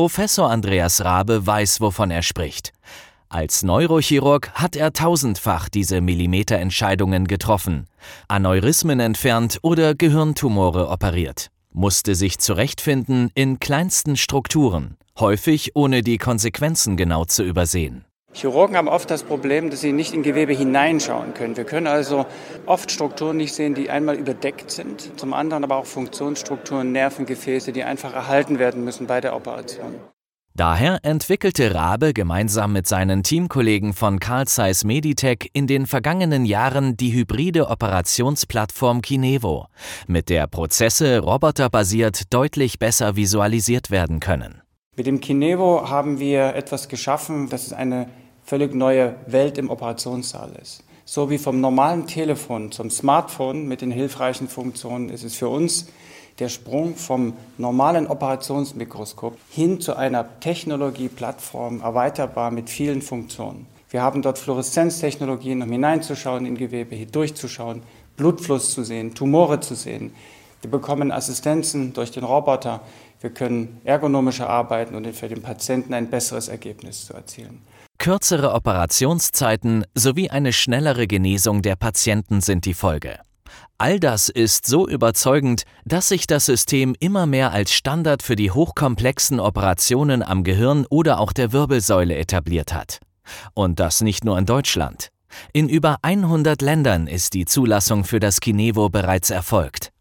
Professor Andreas Rabe weiß, wovon er spricht. Als Neurochirurg hat er tausendfach diese Millimeterentscheidungen getroffen, Aneurysmen entfernt oder Gehirntumore operiert, musste sich zurechtfinden in kleinsten Strukturen, häufig ohne die Konsequenzen genau zu übersehen. Chirurgen haben oft das Problem, dass sie nicht in Gewebe hineinschauen können. Wir können also oft Strukturen nicht sehen, die einmal überdeckt sind, zum anderen aber auch Funktionsstrukturen, Nervengefäße, die einfach erhalten werden müssen bei der Operation. Daher entwickelte Rabe gemeinsam mit seinen Teamkollegen von Carl Zeiss Meditech in den vergangenen Jahren die hybride Operationsplattform Kinevo, mit der Prozesse roboterbasiert deutlich besser visualisiert werden können. Mit dem Kinevo haben wir etwas geschaffen, das ist eine völlig neue Welt im Operationssaal ist. So wie vom normalen Telefon zum Smartphone mit den hilfreichen Funktionen ist es für uns der Sprung vom normalen Operationsmikroskop hin zu einer Technologieplattform erweiterbar mit vielen Funktionen. Wir haben dort Fluoreszenztechnologien, um hineinzuschauen in Gewebe, durchzuschauen, Blutfluss zu sehen, Tumore zu sehen. Wir bekommen Assistenzen durch den Roboter. Wir können ergonomischer arbeiten und für den Patienten ein besseres Ergebnis zu erzielen. Kürzere Operationszeiten sowie eine schnellere Genesung der Patienten sind die Folge. All das ist so überzeugend, dass sich das System immer mehr als Standard für die hochkomplexen Operationen am Gehirn oder auch der Wirbelsäule etabliert hat. Und das nicht nur in Deutschland. In über 100 Ländern ist die Zulassung für das Kinevo bereits erfolgt.